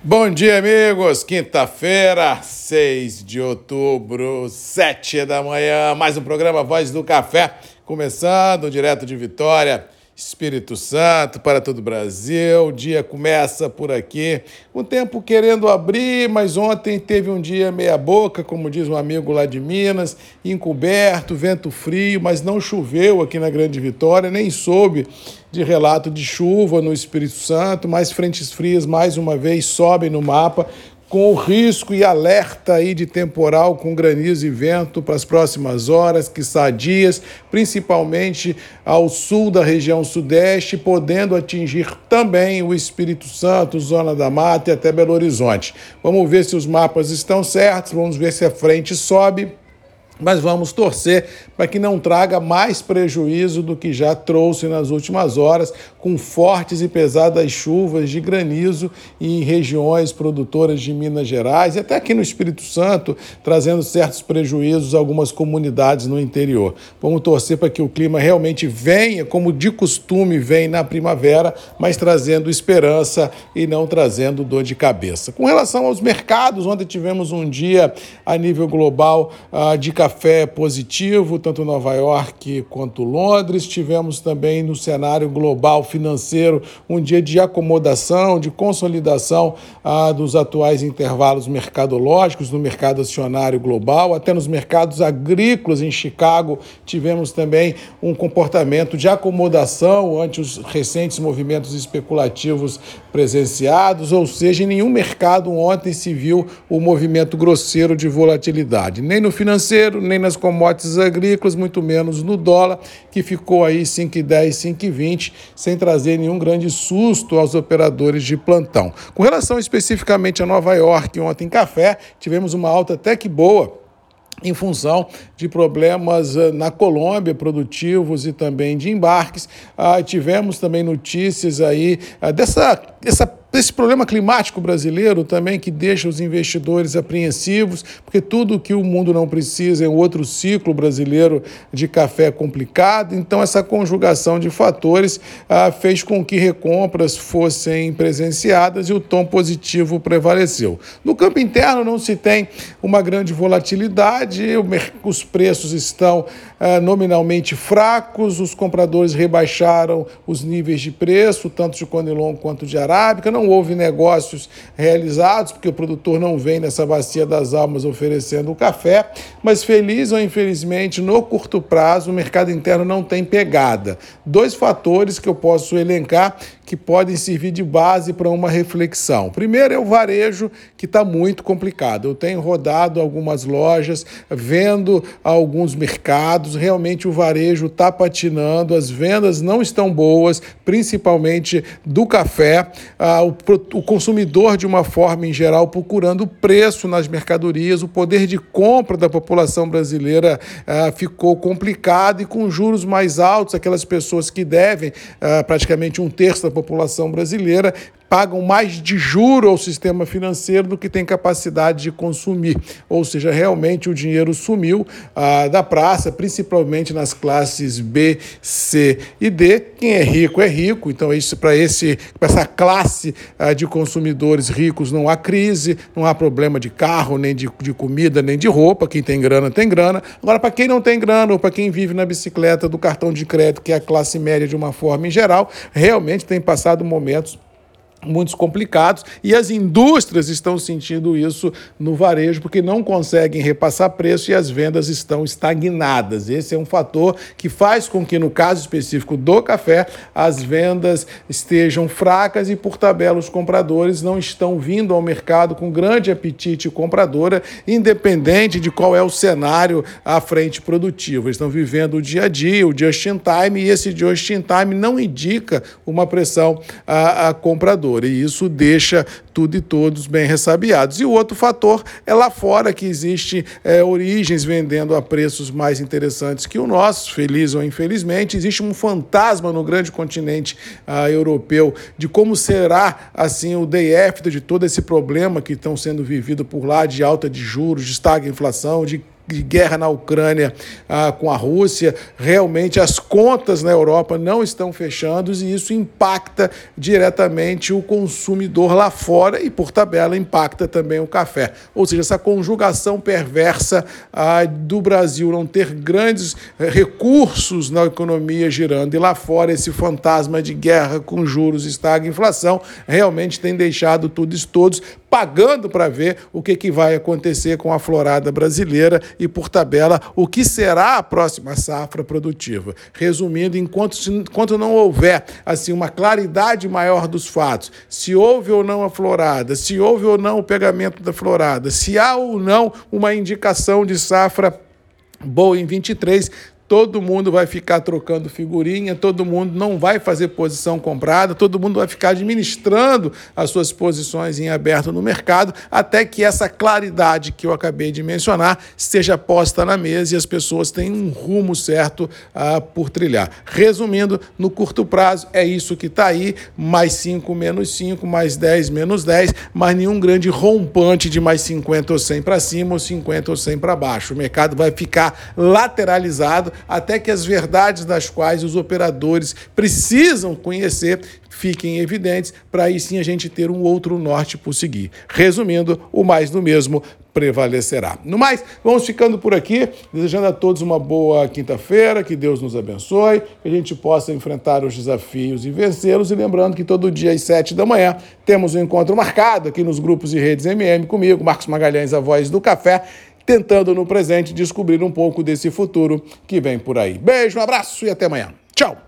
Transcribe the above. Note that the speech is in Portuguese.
Bom dia, amigos. Quinta-feira, 6 de outubro, 7 da manhã. Mais um programa Voz do Café, começando direto de Vitória. Espírito Santo para todo o Brasil. O dia começa por aqui. O tempo querendo abrir, mas ontem teve um dia meia-boca, como diz um amigo lá de Minas, encoberto, vento frio, mas não choveu aqui na Grande Vitória, nem soube de relato de chuva no Espírito Santo, mas frentes frias mais uma vez sobem no mapa com o risco e alerta aí de temporal com granizo e vento para as próximas horas, que dias, principalmente ao sul da região sudeste, podendo atingir também o Espírito Santo, Zona da Mata e até Belo Horizonte. Vamos ver se os mapas estão certos, vamos ver se a frente sobe mas vamos torcer para que não traga mais prejuízo do que já trouxe nas últimas horas, com fortes e pesadas chuvas de granizo em regiões produtoras de Minas Gerais e até aqui no Espírito Santo, trazendo certos prejuízos a algumas comunidades no interior. Vamos torcer para que o clima realmente venha, como de costume vem na primavera, mas trazendo esperança e não trazendo dor de cabeça. Com relação aos mercados, ontem tivemos um dia a nível global uh, de café café positivo, tanto Nova York quanto Londres. Tivemos também no cenário global financeiro um dia de acomodação, de consolidação ah, dos atuais intervalos mercadológicos no mercado acionário global, até nos mercados agrícolas em Chicago tivemos também um comportamento de acomodação ante os recentes movimentos especulativos presenciados, ou seja, em nenhum mercado ontem se viu o movimento grosseiro de volatilidade, nem no financeiro, nem nas commodities agrícolas, muito menos no dólar, que ficou aí 5,10, 5,20, sem trazer nenhum grande susto aos operadores de plantão. Com relação especificamente a Nova York, ontem em café, tivemos uma alta até que boa em função de problemas eh, na Colômbia, produtivos e também de embarques. Ah, tivemos também notícias aí ah, dessa, dessa desse problema climático brasileiro também que deixa os investidores apreensivos, porque tudo que o mundo não precisa é um outro ciclo brasileiro de café complicado. Então, essa conjugação de fatores ah, fez com que recompras fossem presenciadas e o tom positivo prevaleceu. No campo interno, não se tem uma grande volatilidade, os preços estão ah, nominalmente fracos, os compradores rebaixaram os níveis de preço, tanto de Conilon quanto de Arábica não houve negócios realizados, porque o produtor não vem nessa bacia das almas oferecendo o café, mas feliz ou infelizmente, no curto prazo, o mercado interno não tem pegada. Dois fatores que eu posso elencar que podem servir de base para uma reflexão. Primeiro é o varejo, que está muito complicado. Eu tenho rodado algumas lojas, vendo alguns mercados, realmente o varejo está patinando, as vendas não estão boas, principalmente do café. Ah, o, o consumidor, de uma forma em geral, procurando preço nas mercadorias, o poder de compra da população brasileira ah, ficou complicado e com juros mais altos, aquelas pessoas que devem ah, praticamente um terço da população brasileira pagam mais de juro ao sistema financeiro do que tem capacidade de consumir. Ou seja, realmente o dinheiro sumiu ah, da praça, principalmente nas classes B, C e D. Quem é rico é rico, então isso para esse para essa classe ah, de consumidores ricos não há crise, não há problema de carro, nem de, de comida, nem de roupa. Quem tem grana tem grana. Agora, para quem não tem grana ou para quem vive na bicicleta do cartão de crédito, que é a classe média de uma forma em geral, realmente tem passado momentos muito complicados e as indústrias estão sentindo isso no varejo porque não conseguem repassar preço e as vendas estão estagnadas. Esse é um fator que faz com que no caso específico do café as vendas estejam fracas e por tabela os compradores não estão vindo ao mercado com grande apetite compradora, independente de qual é o cenário à frente produtiva. Estão vivendo o dia a dia, o just in time e esse just in time não indica uma pressão a, a comprador e isso deixa tudo e todos bem ressabiados. E o outro fator é lá fora que existe é, origens vendendo a preços mais interessantes que o nosso, feliz ou infelizmente. Existe um fantasma no grande continente ah, europeu de como será assim o day after de todo esse problema que estão sendo vivido por lá de alta de juros, de inflação, de de guerra na Ucrânia ah, com a Rússia, realmente as contas na Europa não estão fechando e isso impacta diretamente o consumidor lá fora e, por tabela, impacta também o café. Ou seja, essa conjugação perversa ah, do Brasil não ter grandes eh, recursos na economia girando e lá fora esse fantasma de guerra com juros, estagna inflação, realmente tem deixado tudo isso todos pagando para ver o que, que vai acontecer com a florada brasileira e, por tabela, o que será a próxima safra produtiva. Resumindo, enquanto, enquanto não houver assim uma claridade maior dos fatos, se houve ou não a florada, se houve ou não o pegamento da florada, se há ou não uma indicação de safra boa em 23, todo mundo vai ficar trocando figurinha, todo mundo não vai fazer posição comprada, todo mundo vai ficar administrando as suas posições em aberto no mercado, até que essa claridade que eu acabei de mencionar seja posta na mesa e as pessoas tenham um rumo certo uh, por trilhar. Resumindo, no curto prazo é isso que está aí, mais 5 menos 5, mais 10 menos 10, mas nenhum grande rompante de mais 50 ou 100 para cima ou 50 ou 100 para baixo. O mercado vai ficar lateralizado até que as verdades das quais os operadores precisam conhecer fiquem evidentes, para aí sim a gente ter um outro norte por seguir. Resumindo, o mais do mesmo prevalecerá. No mais, vamos ficando por aqui, desejando a todos uma boa quinta-feira, que Deus nos abençoe, que a gente possa enfrentar os desafios e vencê-los, e lembrando que todo dia às sete da manhã temos um encontro marcado aqui nos grupos e redes MM comigo, Marcos Magalhães, a voz do café, tentando no presente descobrir um pouco desse futuro que vem por aí. Beijo, um abraço e até amanhã. Tchau!